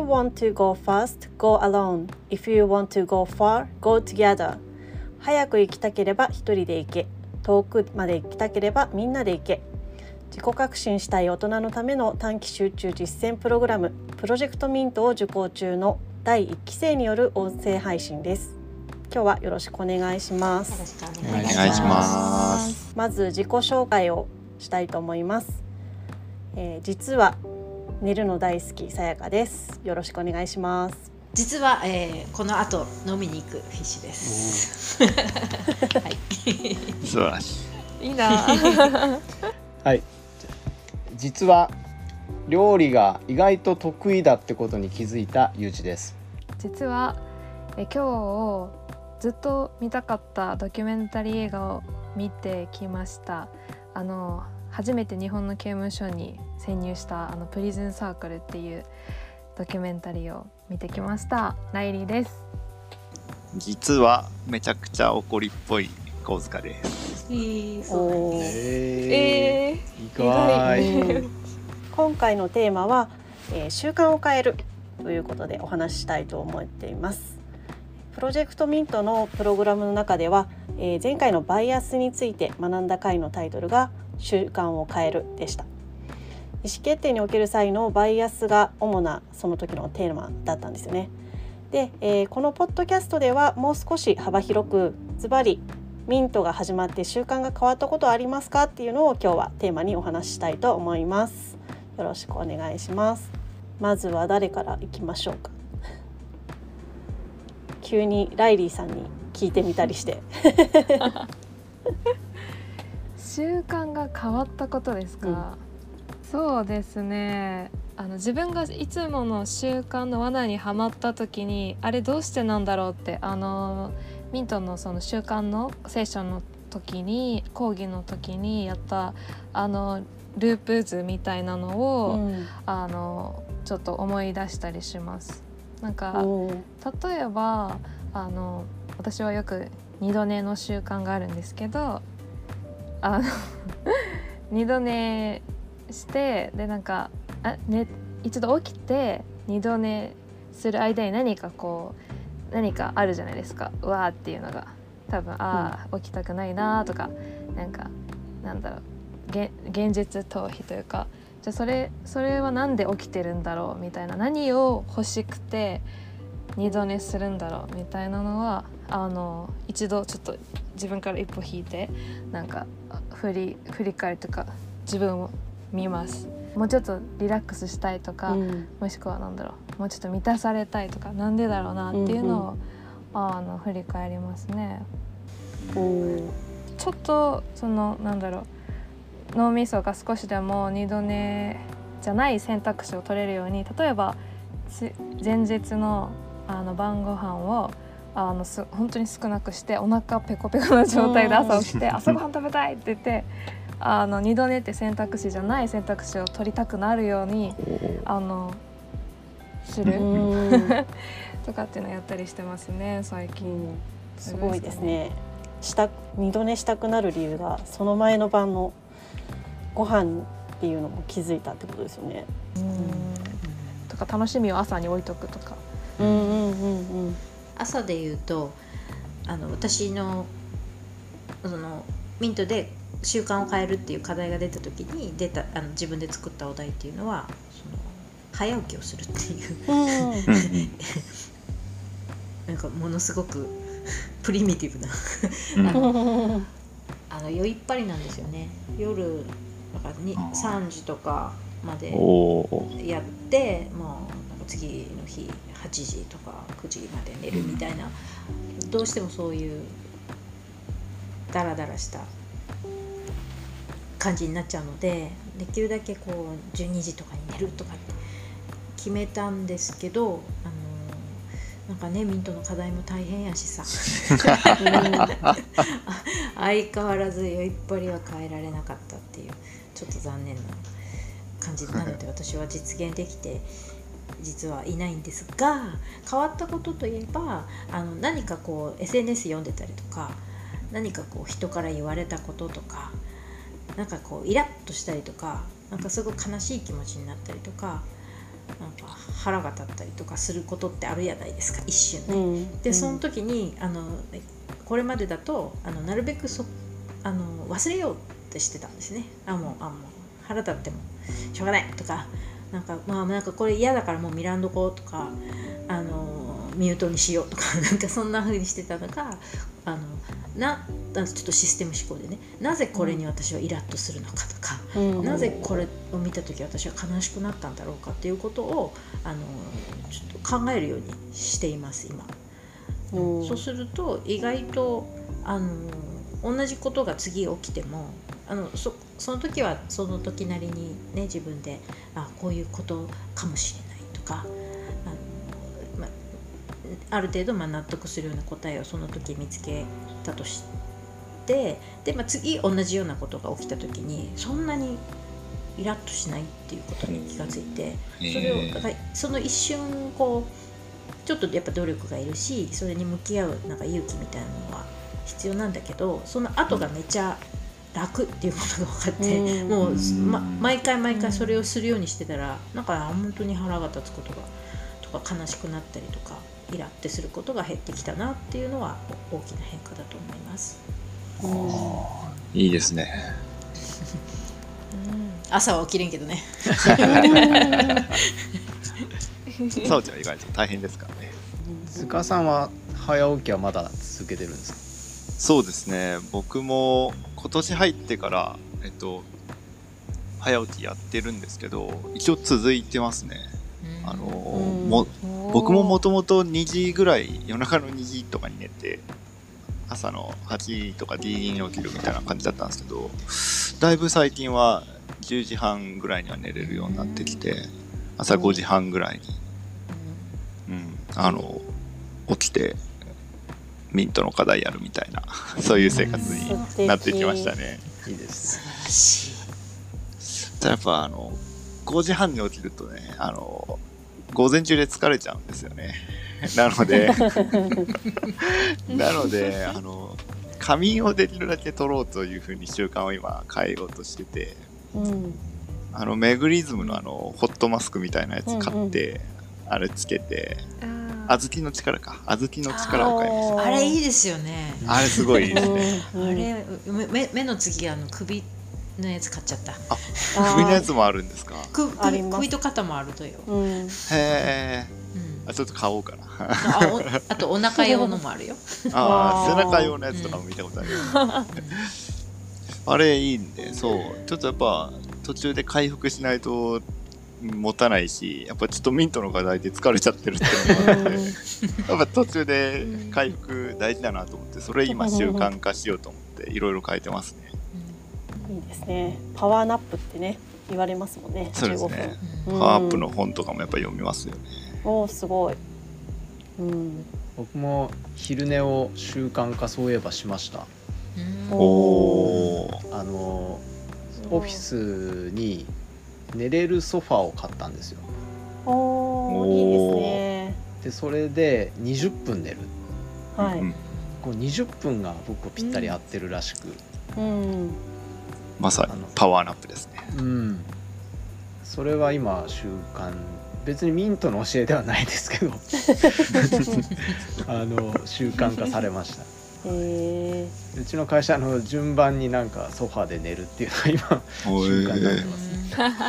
you want to go fast, go alone. If you want to go far, go together. 早く行きたければ一人で行け。遠くまで行きたければみんなで行け。自己革新したい大人のための短期集中実践プログラムプロジェクトミントを受講中の第1期生による音声配信です今日はよろしくお願いしますお願いしますまず自己紹介をしたいと思います、えー実は寝るの大好きさやかです。よろしくお願いします。実は、えーこの後飲みに行くフィッシュです。はい。素晴らしい。いいな。はい。実は料理が意外と得意だってことに気づいたゆうじです。実はえ今日ずっと見たかったドキュメンタリー映画を見てきました。あの初めて日本の刑務所に潜入したあのプリズンサークルっていうドキュメンタリーを見てきました。ライリーです。実はめちゃくちゃ怒りっぽい神塚です。おーええー、意外。うん今回のテーマは、えー習慣を変えるということでお話ししたいと思っています。プロジェクトミントのプログラムの中では、えー前回のバイアスについて学んだ回のタイトルが習慣を変えるでした。意思決定における際のバイアスが主なその時のテーマだったんですよね。で、えーこのポッドキャストではもう少し幅広くズバリミントが始まって習慣が変わったことありますかっていうのを今日はテーマにお話ししたいと思います。よろしくお願いします。まずは誰からいきましょうか。急にライリーさんに聞いてみたりして。習慣が変わったことですか、そうですね。あの自分がいつもの習慣の罠にはまった時にあれどうしてなんだろうってあのミントのその習慣のセッションの時に講義の時にやったあのループ図みたいなのを、うん。あのちょっと思い出したりします。なんか例えばあの私はよく二度寝の習慣があるんですけどあの 二度寝してでなんかあ、ね、一度起きて二度寝する間に何かこう何かあるじゃないですか。うわーっていうのが。多分ああ、起きたくないなーとかなんかなんだろう。げ現実逃避というか。じゃあそれそれはなんで起きてるんだろうみたいな。何を欲しくて二度寝するんだろうみたいなのはあの一度ちょっと自分から一歩引いてなんか振り振り返るとか自分を見ます。もうちょっとリラックスしたいとか、うん。もしくはなんだろう。もうちょっと満たされたいとかなんでだろうなっていうのを、あの振り返りますね。ちょっとそのなんだろう。脳みそが少しでも二度寝じゃない選択肢を取れるように例えばつ前日のあの晩ご飯をあのす本当に少なくしてお腹ペコペコな状態で朝起きて朝ごはん食べたいって言ってあの二度寝って選択肢じゃない選択肢を取りたくなるようにあのする、うん。とかっていうのをやったりしてますね最近。うん。すごいですね。した二度寝したくなる理由がその前の晩のご飯っていうのも気づいたってことですよね。とか楽しみを朝に置いとくとか。うんうんうんうん朝で言うとあの私のそのミントで習慣を変えるっていう課題が出た時に出たあの自分で作ったお題っていうのはその早起きをするっていう。なんかものすごくプリミティブな。あのうん。あの酔いっぱりなんですよね。夜だからにあー。3時とかまでやってもう次の日8時とか9時まで寝るみたいな、どうしてもそういうダラダラした感じになっちゃうのでできるだけこう12時とかに寝るとかって決めたんですけどあのなんかねミントの課題も大変やしさ。相変わらず酔いっぱりは変えられなかったっていうちょっと残念な感じなので 私は実現できて実はいないんですが変わったことといえばあの何かこう SNS 読んでたりとか何かこう人から言われたこととかなんかこうイラッとしたりとかなんかすごく悲しい気持ちになったりとかなんか腹が立ったりとかすることってあるやないですか一瞬ね。うん。でその時にあのこれまでだとあのなるべくそあの忘れようってしてたんですね。あもうあもう腹立ってもしょうがないとかなんかまあなんかこれ嫌だからもう見らんどこうとかあのミュートにしようとか なんかそんな風にしてたのがあのなあちょっとシステム思考でねなぜこれに私はイラッとするのかとか、うんなぜこれを見た時私は悲しくなったんだろうかっていうことをあのちょっと考えるようにしています今。うんそうすると意外とあの同じことが次起きてもあのそその時はその時なりにね自分であこういうことかもしれないとかあの、まある程度まあ納得するような答えをその時見つけたとしてで、まあ、次同じようなことが起きた時にそんなにイラッとしないっていうことに気がついてそれをだからその一瞬こうちょっとやっぱ努力がいるしそれに向き合うなんか勇気みたいなのは必要なんだけどその後がめっちゃ楽っていうことが分かって、うんもう、うんま、毎回毎回それをするようにしてたらなんか本当に腹が立つことがとか悲しくなったりとかイラってすることが減ってきたなっていうのは大きな変化だと思います。いいですね。朝は起きれんけどね。さおちゃん意外と大変ですからね。塚さんは早起きはまだ続けてるんですか？そうですね。僕も今年入ってから、えっと、早起きやってるんですけど、一応続いてますね。あの、うん。も僕ももともと2時ぐらい、夜中の2時とかに寝て、朝の8時とか D 時に起きるみたいな感じだったんですけど、だいぶ最近は10時半ぐらいには寝れるようになってきて、朝5時半ぐらいに、うん、あの、起きて、ミントの課題やるみたいな、そういう生活になってきましたね。いいです素晴らしい。ただやっぱあの、5時半に起きるとね、あの、午前中で疲れちゃうんですよね。なので、なので、あの、仮眠をできるだけ取ろうというふうに習慣を今変えようとしてて、うんあの、メグリズムのあの、ホットマスクみたいなやつ買って、あれつけて、あ小豆の力か。小豆の力を買いましあれいいですよね。た。あれすごいいいですね。うんあれ目目目の次あの首のやつ買っちゃった。首のやつもあるんですか？首首と肩もあるとよ。うんへえ。うんあ、ちょっと買おうかな。あおあとお腹用のもあるよ。ああ、背中用のやつとかも見たことある。あれいいんで、そう。ちょっとやっぱ途中で回復しないと持たないし、やっぱちょっとミントの課題で疲れちゃってるっていうのもあって、やっぱ途中で回復大事だなと思って、それ今習慣化しようと思っていろいろ変えてますね。いいですね。パワーナップってね言われますもんねそうですね。15分。パワーアップの本とかもやっぱ読みますよね。おおすごい。うん。僕も昼寝を習慣化そういえばしました。うん。おー。あのオフィスに寝れるソファーを買ったんですよ。おおいいですね。でそれで20分寝る。はい。うんこう20分が僕はぴったり合ってるらしく。うん。まさにあのパワーナップですね。うん、それは今習慣。別にミントの教えではないですけど。あの習慣化されましたえうちの会社の順番になんかソファーで寝るっていうのがお習慣になってー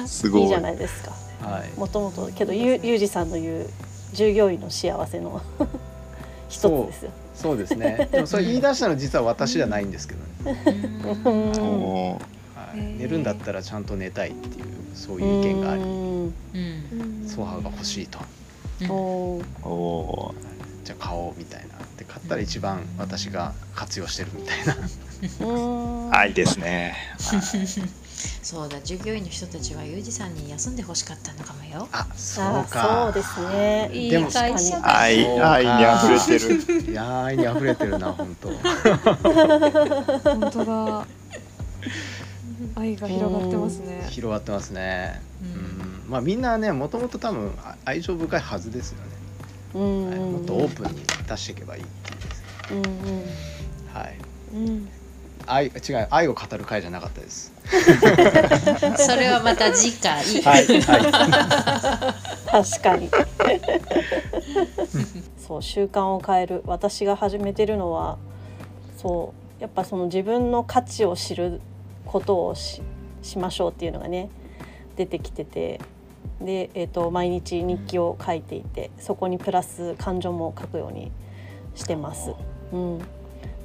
ます。すごい。ーいいじゃないですか。はい。もともとけどゆゆうじさんの言う従業員の幸せの一つですよ。そうですね。でもそれ言い出したの実は私じゃないんですけどね、はい。寝るんだったらちゃんと寝たいっていうそういう意見があり。ソファーが欲しいと。おー。おーじゃあ買おうみたいな。で買ったら一番私が活用してるみたいな。うん。愛ですね。そうだ従業員の人たちはユージさんに休んでほしかったのかもよ。あそうあか。そうですね。いい会社だ愛、愛に溢れてる。いやー愛に溢れてるな本当。本当だ。愛が広がってますね。広がってますね。ううんん。まあみんなねもともと多分あ愛情深いはずですよね、うんはい、もっとオープンに出していけばいいっていう。ですうんうん。はいうん愛違う愛を語る会じゃなかったです。それはまた次回。はい、はい。確かに。そう習慣を変える。私が始めてるのはそうやっぱその自分の価値を知ることをししましょうっていうのがね出てきててで、えー、と毎日日記を書いていてそこにプラス感情も書くようにしてます。うん。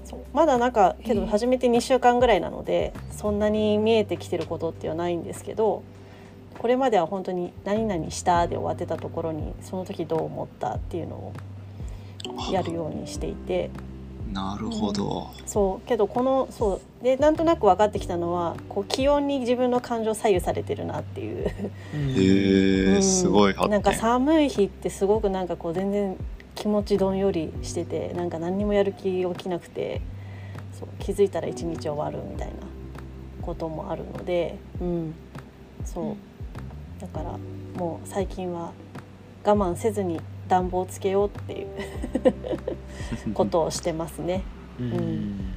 そう。まだなんかけど始めて2週間ぐらいなのでそんなに見えてきてることってはないんですけどこれまでは本当に「何々した」で終わってたところにその時どう思ったっていうのをやるようにしていてなるほど。そう。けどこのそう。でなんとなく分かってきたのはこう気温に自分の感情左右されてるなっていう。へえ、うんすごい発見。なんか寒い日ってすごくなんかこう全然気持ちどんよりしててなんか何にもやる気起きなくてそう気づいたら一日終わるみたいなこともあるので、うん、そう。だからもう最近は我慢せずに暖房つけようっていう ことをしてますね。うんん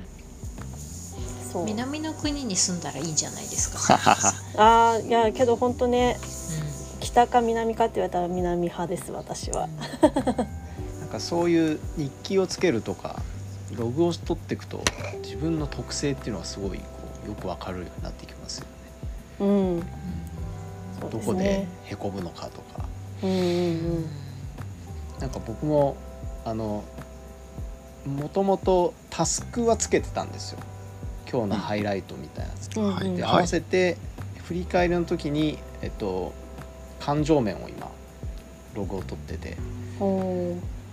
そう南の国に住んだらいいんじゃないですか。あーいやけど本当ね北か南かって言われたら南派です私は。なんかそういう日記をつけるとかログを取っていくと自分の特性っていうのはすごいこうよくわかるようになってきますよね。うん、そうどこで。へこむのかとか。うんうんなんか僕もあのもともとタスクはつけてたんですよ。今日のハイライトみたいな、うんうんうん。で合わせて振り返りの時に、えっと、感情面を今ログを取ってて。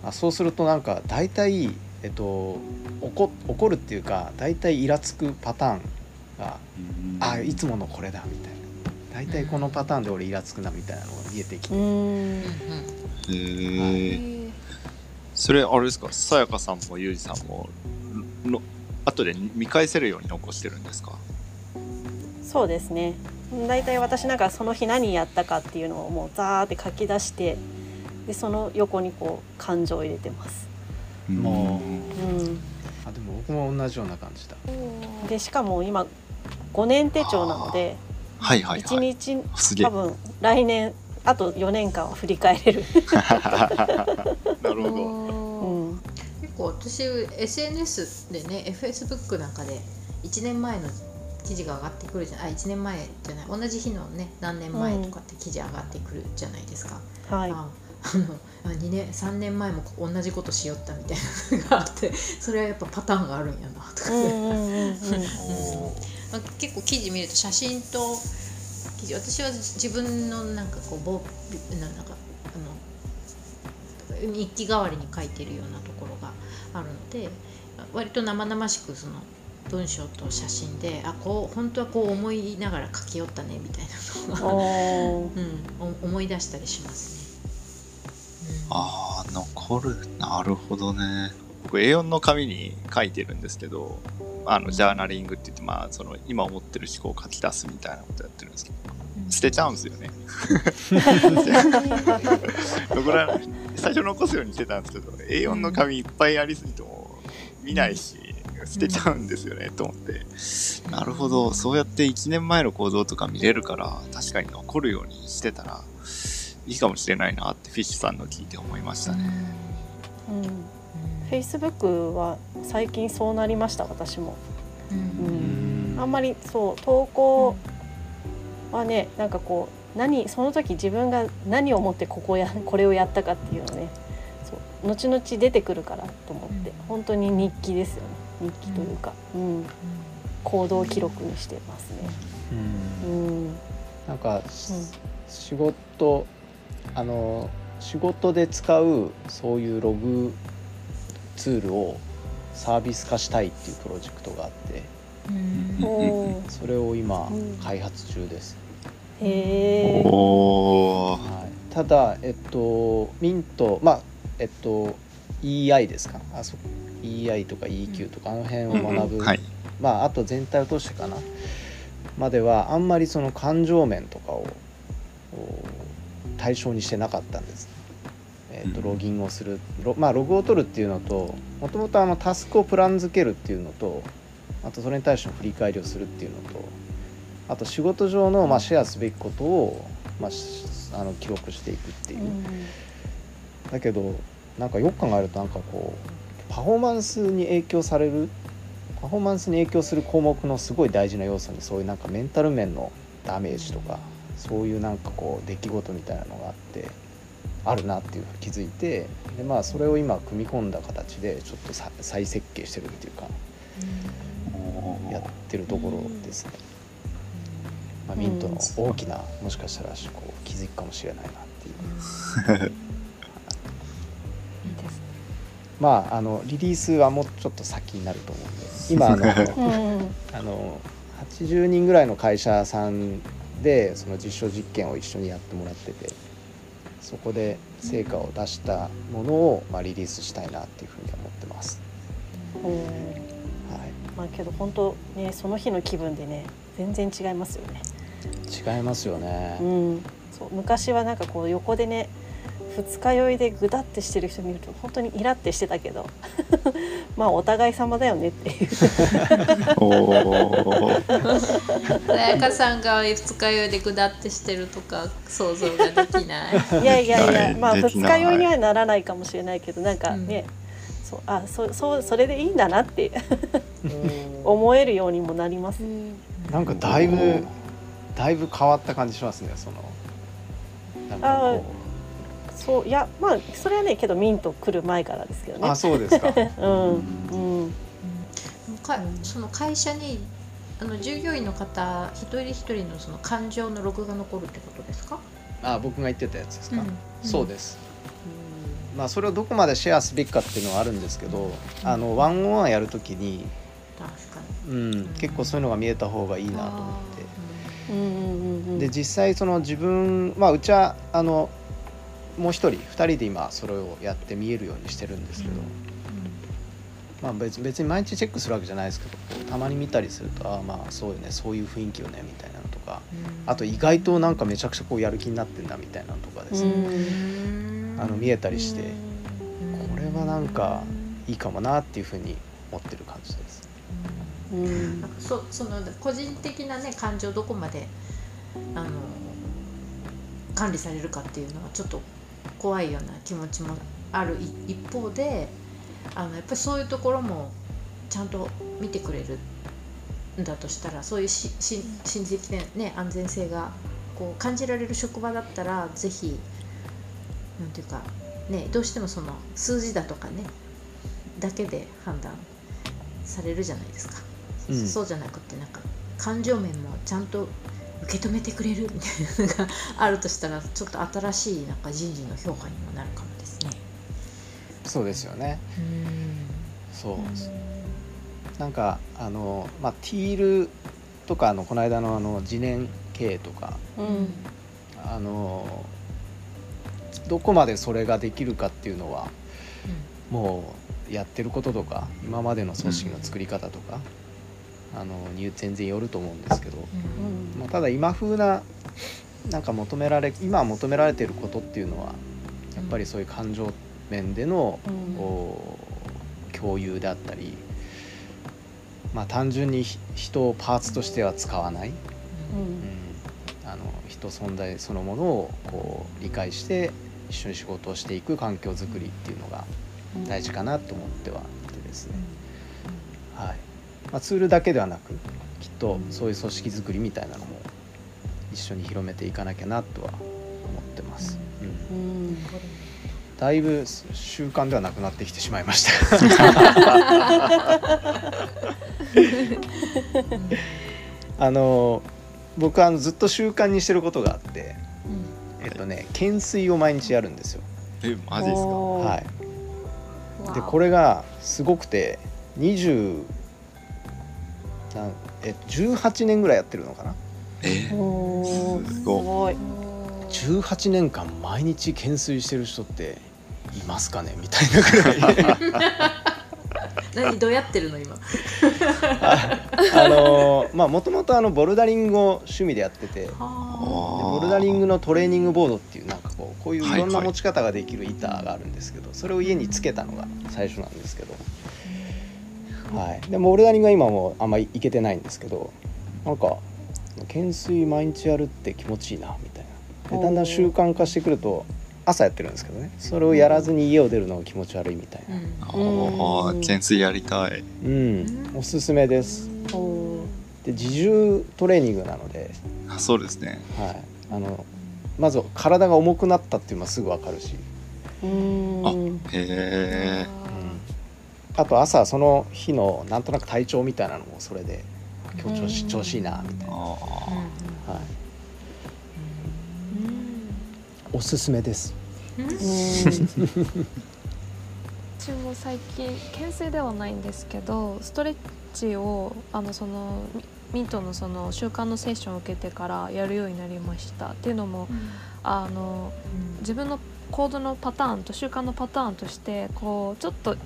あそうするとなんか大体、えっと、怒怒るっていうか大体イラつくパターンがあいつものこれだみたいな。大体このパターンで俺イラつくなみたいなのが見えてきて、うんえ。それあれですか？さやかさんもゆうじさんもの後で見返せるように残してるんですか？そうですね大体私なんかその日何やったかっていうのをもうザーって書き出してでその横にこう感情を入れてます、もうんうん、あでも僕も同じような感じだ。でしかも今5年手帳なのではいはい1はい。日すげえ多。分来年あと4年間は振り返れる、なるほど。うん、結構私 SNS でね Facebook なんかで1年前の記事が上がってくるじゃん。あ1年前じゃない。同じ日のね何年前とかって記事上がってくるじゃないですか、はい。ああのあ2年3年前も同じことしよったみたいなのがあってそれはやっぱパターンがあるんやなとか。ね、うんうんうん。うん。まあ結構記事見ると写真と記事私は自分のなんかこうぼななんかあの日記代わりに書いてるようなところがあるので割と生々しくその文章と写真であこう本当はこう思いながら書き寄ったねみたいなのが、おー。うん、お思い出したりしますね。うん。ああ残る。なるほどね。僕 A4 の紙に書いてるんですけどあのジャーナリングって言ってまあその今思ってる思考を書き出すみたいなことやってるんですけど。捨てちゃうんですよね。どこら最初残すようにしてたんですけど A4 の紙いっぱいありすぎても見ないし捨てちゃうんですよねと思って。なるほど。そうやって1年前の行動とか見れるから確かに残るようにしてたらいいかもしれないなってフィッシュさんの聞いて思いましたね。うん、Facebook は最近そうなりました私も、うん。うん、あんまりそう投稿はねなんかこう何その時自分が何を思ってここやこれをやったかっていうのねそう後々出てくるからと思って、うん。本当に日記ですよね。日記というか、うん。行動記録にしてますね。うん。うん。なんか、仕事あの仕事で使うそういうログツールをサービス化したいっていうプロジェクトがあってそれを今うん。開発中です、へはい、ただえっとミントまあえっと EI ですか？あそ EI とか EQ とかあの辺を学ぶ、はい。まああと全体を通してかな。まではあんまりその感情面とかをお対象にしてなかったんです、えーとうんロギンをする。ロ,、まあ、ログを取るっていうのともともとあのタスクをプラン付けるっていうのとあとそれに対しての振り返りをするっていうのとあと仕事上のまあシェアすべきことをまあ、しあの記録していくっていう。う、ん。だけどなんかよく考えるとなんかこうパフォーマンスに影響されるパフォーマンスに影響する項目のすごい大事な要素にそういうなんかメンタル面のダメージとかそういうなんかこう出来事みたいなのがあってあるなっていうのに気づいてでまあそれを今組み込んだ形でちょっとさ再設計してるっていうかやってるところですね。まあ、ミントの大きなもしかしたらこう気づきかもしれないなっていう。いいですね。まああのリリースはもうちょっと先になると思うんで 今あのうん。あの80人ぐらいの会社さんでその実証実験を一緒にやってもらっててそこで成果を出したものを、まあ、リリースしたいなっていうふうには思ってます。うんはいまあけど本当ねその日の気分でね全然違いますよね。違いますよねう。ん、そう昔はなんかこう横でね二日酔いでぐだってしてる人見ると本当にイラってしてたけど まあお互い様だよねっていう。おおさやかさんが二日酔いで下ってしてるとか想像ができない。いやいやいはいやまあ二日酔いにはならないかもしれないけどなんかね、そうあそそうそれでいいんだなって思えるようにもなります。なんかだいぶだいぶ変わった感じしますねその。なんかこそういやまあそれはねけどミント来る前からですけどね。うあ。そうですか。うんうん。かその会社にあの従業員の方一人一人のその感情のログが残るってことですか？あ僕が言ってたやつですか、うん。そうです。まあそれをどこまでシェアすべきかっていうのはあるんですけどあのワンオンワンやるときに、確かうん、結構そういうのが見えた方がいいに。なと思って。うんうんうんうん。で実際その自分まあうちはあのもう一人二人で今それをやって見えるようにしてるんですけど、まあ別別に毎日チェックするわけじゃないですけどこうたまに見たりするとああまあそうよねそういう雰囲気よねみたいなのとか。あと意外となんかめちゃくちゃこうやる気になってんだみたいなのとかですね、うん。あの見えたりして。これはなんかいいかもなっていうふうに思ってる感じです。うん。なんかそその個人的なね感情どこまであの管理されるかっていうのはちょっと怖いような気持ちもあるい一方であのやっぱりそういうところもちゃんと見てくれるんだとしたらそういうしし心理的な、ね、安全性がこう感じられる職場だったらぜひなんていうか、ね、どうしてもその数字だとかねだけで判断されるじゃないですか。うんそうじゃなくてなんか感情面もちゃんと受け止めてくれるみたいなのがあるとしたらちょっと新しいなんか人事の評価にもなるかもですね。そうですよね。そう。なんかあのまあティールとかあのこの間のあの次年経営とかうんあのどこまでそれができるかっていうのはもうやってることとか今までの組織の作り方とか、あのに全然よると思うんですけど、うん。まあ、ただ今風ななんか求められ今求められていることっていうのはやっぱりそういう感情面での、うん。共有であったり、まあ、単純にひ人をパーツとしては使わない、ううん。ん、あの人存在そのものをこう理解して一緒に仕事をしていく環境づくりっていうのが大事かなと思ってはいてですね、はいまあ、ツールだけではなくきっとそういう組織づくりみたいなのも一緒に広めていかなきゃなとは思ってます、うん。うんだいぶ習慣ではなくなってきてしまいました。あの僕はあのずっと習慣にしてることがあってえっとね懸垂を毎日やるんですよ。えマジですか？はい。でこれがすごくて20なんえ18年ぐらいやってるのかな？えすごい。ごい18年間毎日懸垂してる人っていますかね？みたいなぐらい。何どうやってるの今？あのまあもともとあのボルダリングを趣味でやっててボルダリングのトレーニングボードっていうなんかこうこういういろんな持ち方ができる板があるんですけどそれを家につけたのが最初なんですけど、はい、でボルダリングは今もうあんまりいけてないんですけどなんか懸垂毎日やるって気持ちいいなみたいでだんだん習慣化してくると朝やってるんですけどね。それをやらずに家を出るのが気持ち悪いみたいな。ああ懸垂やりたい。うん、おすすめです。おで自重トレーニングなので、あそうですね。はい、あのまず体が重くなったっていうのはすぐ分かるし、ーうん。へえあと朝その日のなんとなく体調みたいなのもそれで今日調子調子いいなみたいな、あはい、おすすめです。私も最近懸垂ではないん。ですけどストレッチをあのそのミミントのその習慣のセッションを受けてからやるようになりましたっていうのもあの自分の行動のパターンと習慣のパターンとしてこうちょっと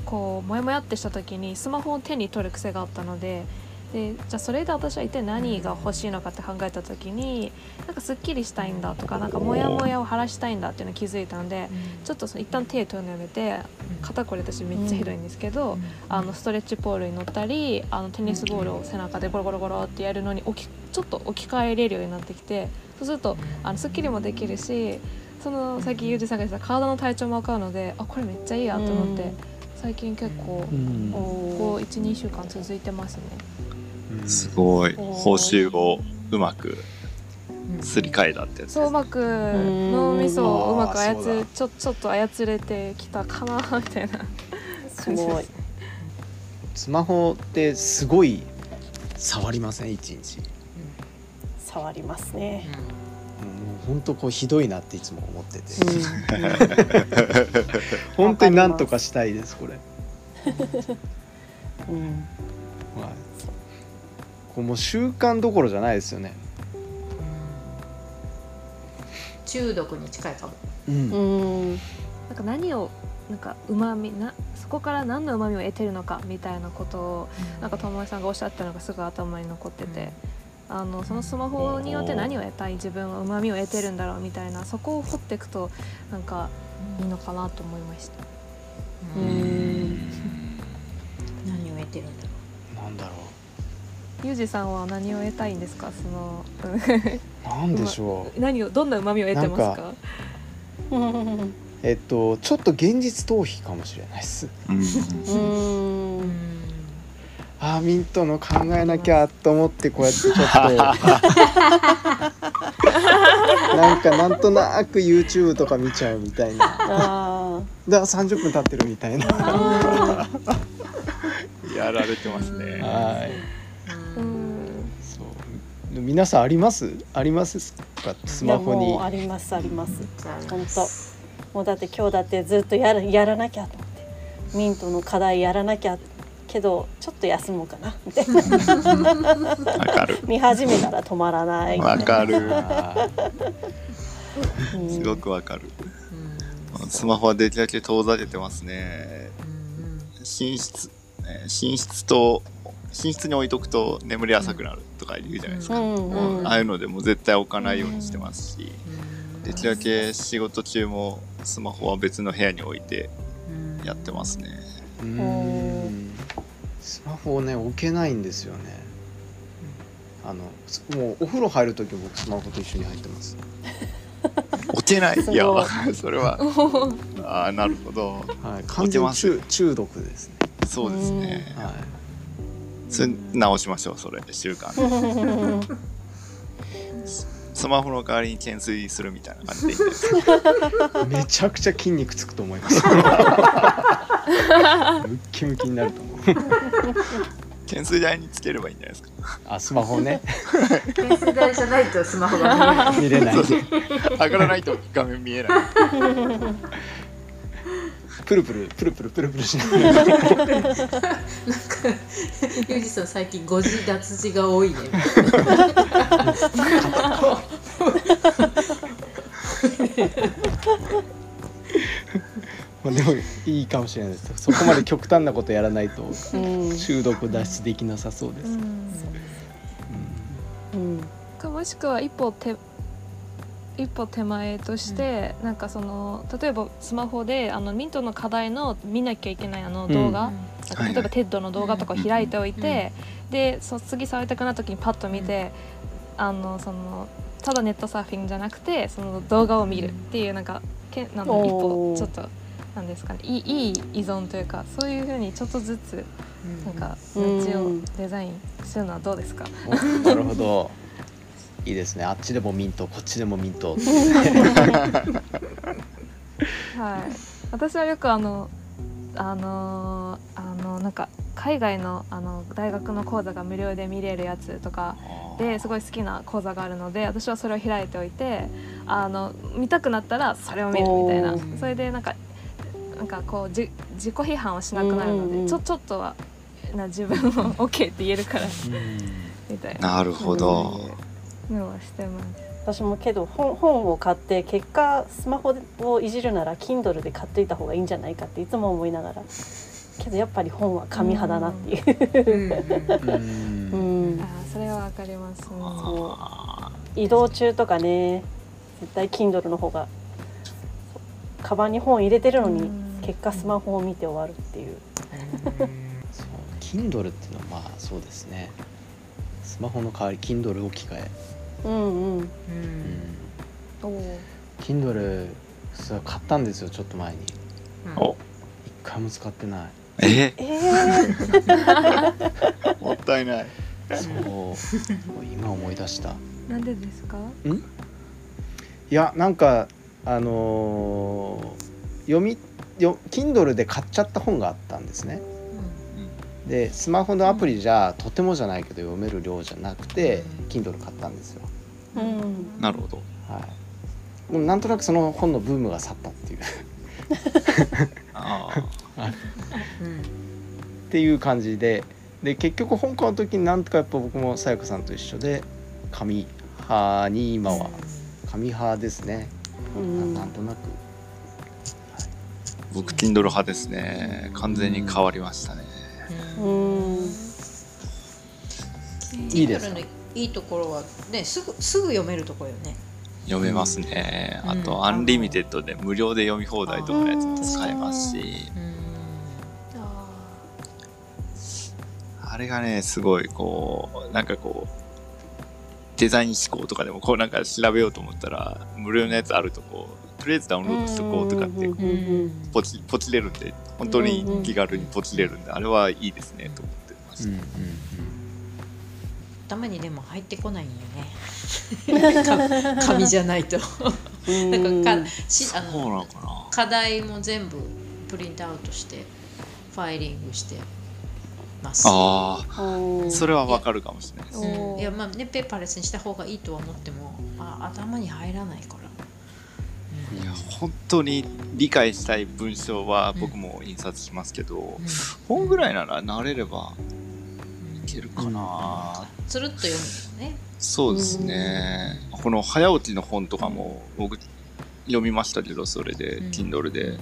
こうモヤモヤってした時にスマホを手に取る癖があったのででじゃあそれで私は一体何が欲しいのかって考えた時になんかすっきりしたいんだとかなんかモヤモヤを晴らしたいんだっていうのを気づいたんでちょっとその一旦手取るのやめて肩こり私めっちゃひどいんですけど、あのストレッチポールに乗ったりあのテニスボールを背中でゴロゴロゴロってやるのに置きちょっと置き換えれるようになってきてそうするとあのすっきりもできるしそのさっきユージさんが言ってた体の体調も分かるのであこれめっちゃいいやと思って、うん最近結構うん。おこう12週間続いてますね。すごい。報酬をうまくすり替えたってやつですそううまくん脳みそをうまく操ちょちょっと操れてきたかなみたいな。すごい。スマホってすごい触りません？一日。触りますね。もう本当こうひどいなっていつも思ってて、う 本当になんとかしたいですこれ、ん うん。はい、こうもう習慣どころじゃないですよね。中毒に近いかも。うん。うん。なんか何をなんかうまみなそこから何のうまみを得てるのかみたいなことをなんか友枝さんがおっしゃったのがすぐ頭に残ってて、あのそのスマホによって何を得たい自分はうまみを得てるんだろうみたいなそこを掘っていくとなんかいいのかなと思いました。うん。何を得てるんだろなんだろユージさんは何を得たいんですか？そのうなんでしょう。何をどんなうまみを得てますか？うんえっとちょっと現実逃避かもしれないです。うんあーミントの考えなきゃと思ってこうやってちょっと。なんかなんとなく YouTube とか見ちゃうみたいな。あだ30分経ってるみたいな。あやられてますね。はい。うん。そう。で皆さんあります？ありますか？スマホに。ありますあります。本当。もうだって今日だってずっとやるやらなきゃと思って。ミントの課題やらなきゃけどちょっと休もうかな。みたいなわかる。見始めたら止まらない。わかるすごくわかる。うん。スマホはできるだけ遠ざけてますね。うん寝室。えー寝室と寝室に置いとくと眠り浅くなるとか言うじゃないですか、うん。うん。ああいうのでもう絶対置かないようにしてますし、うん。できるだけ仕事中もスマホは別の部屋に置いてうんやってますね。ーうーんスマホをね置けないんですよね。あのすもうお風呂入る時僕スマホと一緒に入ってます。置けない。いいや、それは。ああ、なるほど。はい。完全に中中毒ですね。そうですね。はい。それ直しましょう、それ、習慣。スマホの代わりに懸垂するみたいな感じでいいんですか。めちゃくちゃ筋肉つくと思います。ムッキムキになると思う 懸垂台につければいいんじゃないですか。あスマホね。懸垂台じゃないとスマホが見えない。見れない。上がらないと画面見えない。プルプルプルプルプルプルしながらなんかユージさん最近誤字脱字が多いねまあでもいいかもしれないです。そこまで極端なことやらないとうん。中毒脱出できなさそうです、うん。うん。かもしくは一歩手一歩手前として、なんかその例えばスマホであのミントの課題の見なきゃいけないあの動画、はい例えばテッドの動画とかを開いておいて、でそ次触りたくなった時にパッと見て、あのそのただネットサーフィンじゃなくてその動画を見るっていうなんかけなんだろう一歩ちょっとなんですかね。いいいい依存というかそういうふうにちょっとずつなんかうん。街をデザインするのはどうですか、おなるほど。いいですね。あっちでもミントこっちでもミント。はい、私はよくあのあのあのなんか海外のあの大学の講座が無料で見れるやつとかですごい好きな講座があるので私はそれを開いておいてあの見たくなったらそれを見るみたいな。それでなんかなんかこうじ自己批判はしなくなるので、うんうんうん。ちょちょっとはな自分を OK って言えるからみたいな。なるほど。のはしてます。私もけど本本を買って結果スマホをいじるなら Kindle で買っといた方がいいんじゃないかっていつも思いながらけどやっぱり本は紙派だなっていう、あーそれはわかります、そう。移動中とかね絶対 Kindle の方がカバンに本入れてるのにうん結果スマホを見て終わるっていう。そう Kindle っていうのはまあそうですね。スマホの代わり Kindle 置き換え、うんうん。うん、おお Kindle 買ったんですよちょっと前に。お。一回も使ってない。え？えー、もったいない。そう。今思い出した。なんでですか？いやなんかあのー読みよ Kindle で買っちゃった本があったんですね。でスマホのアプリじゃとてもじゃないけど読める量じゃなくて Kindle 買ったんですよ。うん。なるほど。はい。でもなんとなくその本のブームが去ったっていう。あ っていう感じで。で結局香港の時になんとかやっぱ僕もさやかさんと一緒で紙派に今は。紙派ですね、うん。ななんとなく。ー僕 Kindle 派ですね。完全に変わりましたね。うん。いいですかいいところはねすぐすぐ読めるところよね。読めますね。うん。あと、アンリミテッドで無料で読み放題とかのやつも使えますし、あれがね、すごいこう、なんかこう、デザイン思考とかでもこうなんか調べようと思ったら、無料のやつあるとこう、とりあえずダウンロードしとこうとかってうんうんうんポチポチれるんで、本当に気軽にポチれるんで、あれはいいですねと思ってましうんうん頭にでも入ってこないんよね。か 紙じゃないと。うん。なんかかしあののかな。課題も全部プリントアウトしてファイリングしてます。ああ、うん。それはわかるかもしれないです。うん、いやまあねペーパーレスにした方がいいとは思ってもあ頭に入らないから、いや、本当に理解したい文章は僕も印刷しますけど、本ぐらいなら慣れればいけるかな、つるっと読むよね。そうですね、この早起きの本とかも僕読みましたけどそれで、うん。Kindle で。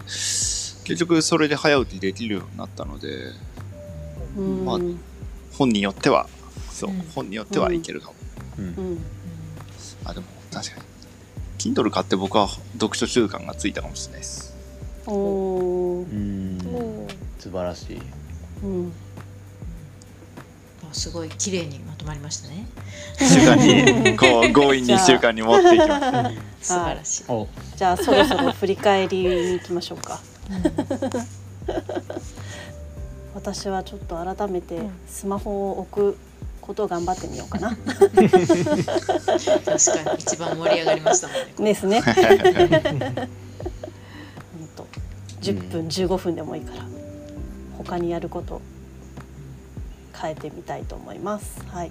結局それで早起きできるようになったのでうん。まあ本によっては。そう、うん。本によってはいけるかも、うん。うん。あでも確かに Kindle 買って僕は読書習慣がついたかもしれないです。おおー素晴らしい。うん。あすごい綺麗にまとまりましたね。習慣にこう強引に習慣に持っていきました 素晴らしい、おじゃあそろそろ振り返りに行きましょうか。私はちょっと改めてうん。スマホを置くことを頑張ってみようかな確かに一番盛り上がりましたもんねですね。本当10分15分でもいいから他にやること変えてみたいと思います。はい。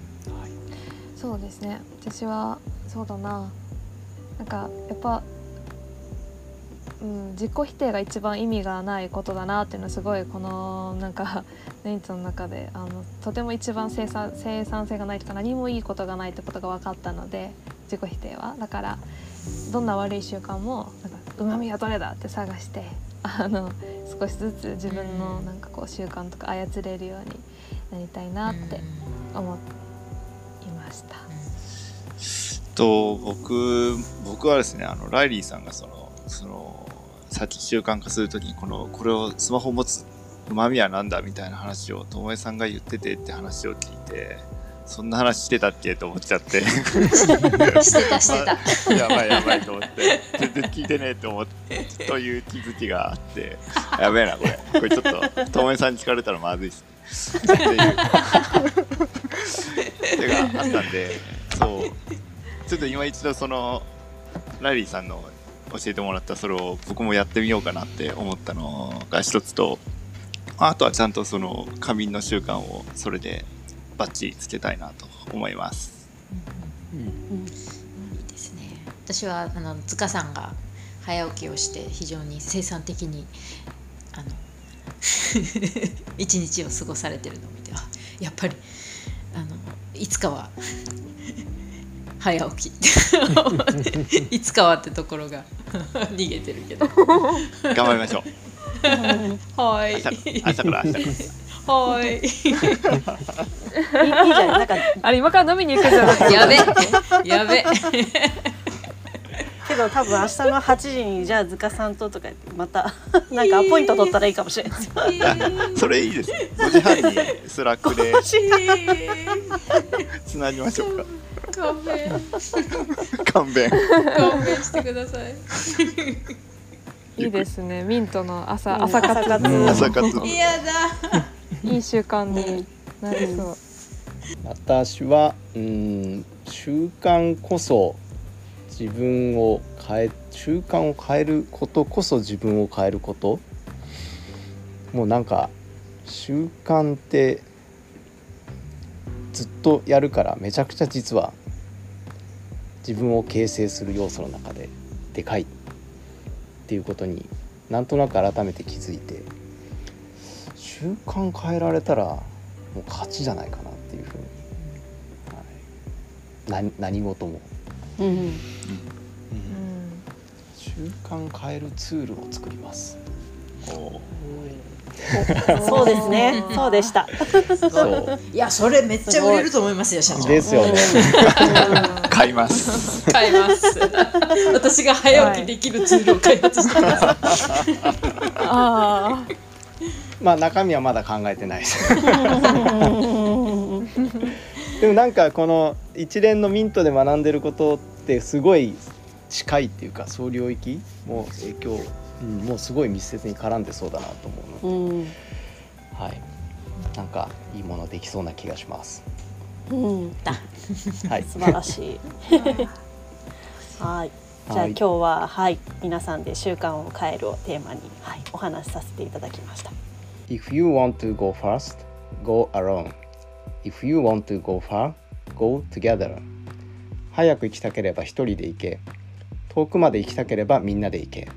そうですね私はそうだななんかやっぱ、うん、自己否定が一番意味がないことだなっていうのはすごいこのなんか ネイツの中であのとても一番生産生産性がないとか何もいいことがないってことが分かったので自己否定は。だからどんな悪い習慣もなんかうまみはどれだって探して あの少しずつ自分のなんかこう習慣とか操れるようになりたいなって思いました。と僕僕はですねあのライリーさんがそのそのさっき習慣化するときにこのこれをスマホを持つうまみはなんだみたいな話をともえさんが言っててって話を聞いてそんな話してたっけ？と思っちゃって。してたしてた。やばいやばいと思って。全然聞いてねえと思ってという気づきがあって。やべえなこれ。これちょっとともえさんに聞かれたらまずいっすっていう。手があったんでそう。ちょっと今一度そのラリーさんの教えてもらったそれを僕もやってみようかなって思ったのが一つとあとはちゃんとその仮眠の習慣をそれでバッチリつけたいなと思います。私はあの塚さんが早起きをして非常に生産的にあの 一日を過ごされてるのを見てあやっぱりあのいつかは早起き。いつかはってところが 逃げてるけど。頑張りましょう。はい。明日明日から明日から。はい。いいじゃないなんかあれ今から飲みに行くじゃないやべ。やべけど多分明日の8時にじゃあ塚さんととかまた なんかアポイント取ったらいいかもしれない。それいいです。5時半にスラックで。つなぎましょうか。勘弁。勘弁。勘弁してください。いいですね。ミントの朝うん。朝活。朝活。嫌だ。いい習慣になりそう。私はうん習慣こそ自分を変え習慣を変えることこそ自分を変えること。もうなんか習慣ってずっとやるからめちゃくちゃ実は。自分を形成する要素の中ででかいっていうことになんとなく改めて気づいて。習慣変えられたらもう勝ちじゃないかなっていうふうに、はい、何事も。うん。うん。習慣変えるツールを作りますおそうですね。そうでした。そういやそれめっちゃ売れると思いますよ社長ですよね買います。買います私が早起きできるツールを開発してください、あまあ中身はまだ考えてないですでもなんかこの一連のミントで学んでることってすごい近いっていうかそう領域も影響、うん、もうすごい密接に絡んでそうだなと思うので、うんはいなんかいいものできそうな気がしますうん、はい素晴らし い。はい。じゃあはい今日ははい皆さんで習慣を変えるをテーマにはいお話しさせていただきました。If you want to go fast, go alone. If you want to go far, go together. 早く行きたければ一人で行け。遠くまで行きたければみんなで行け。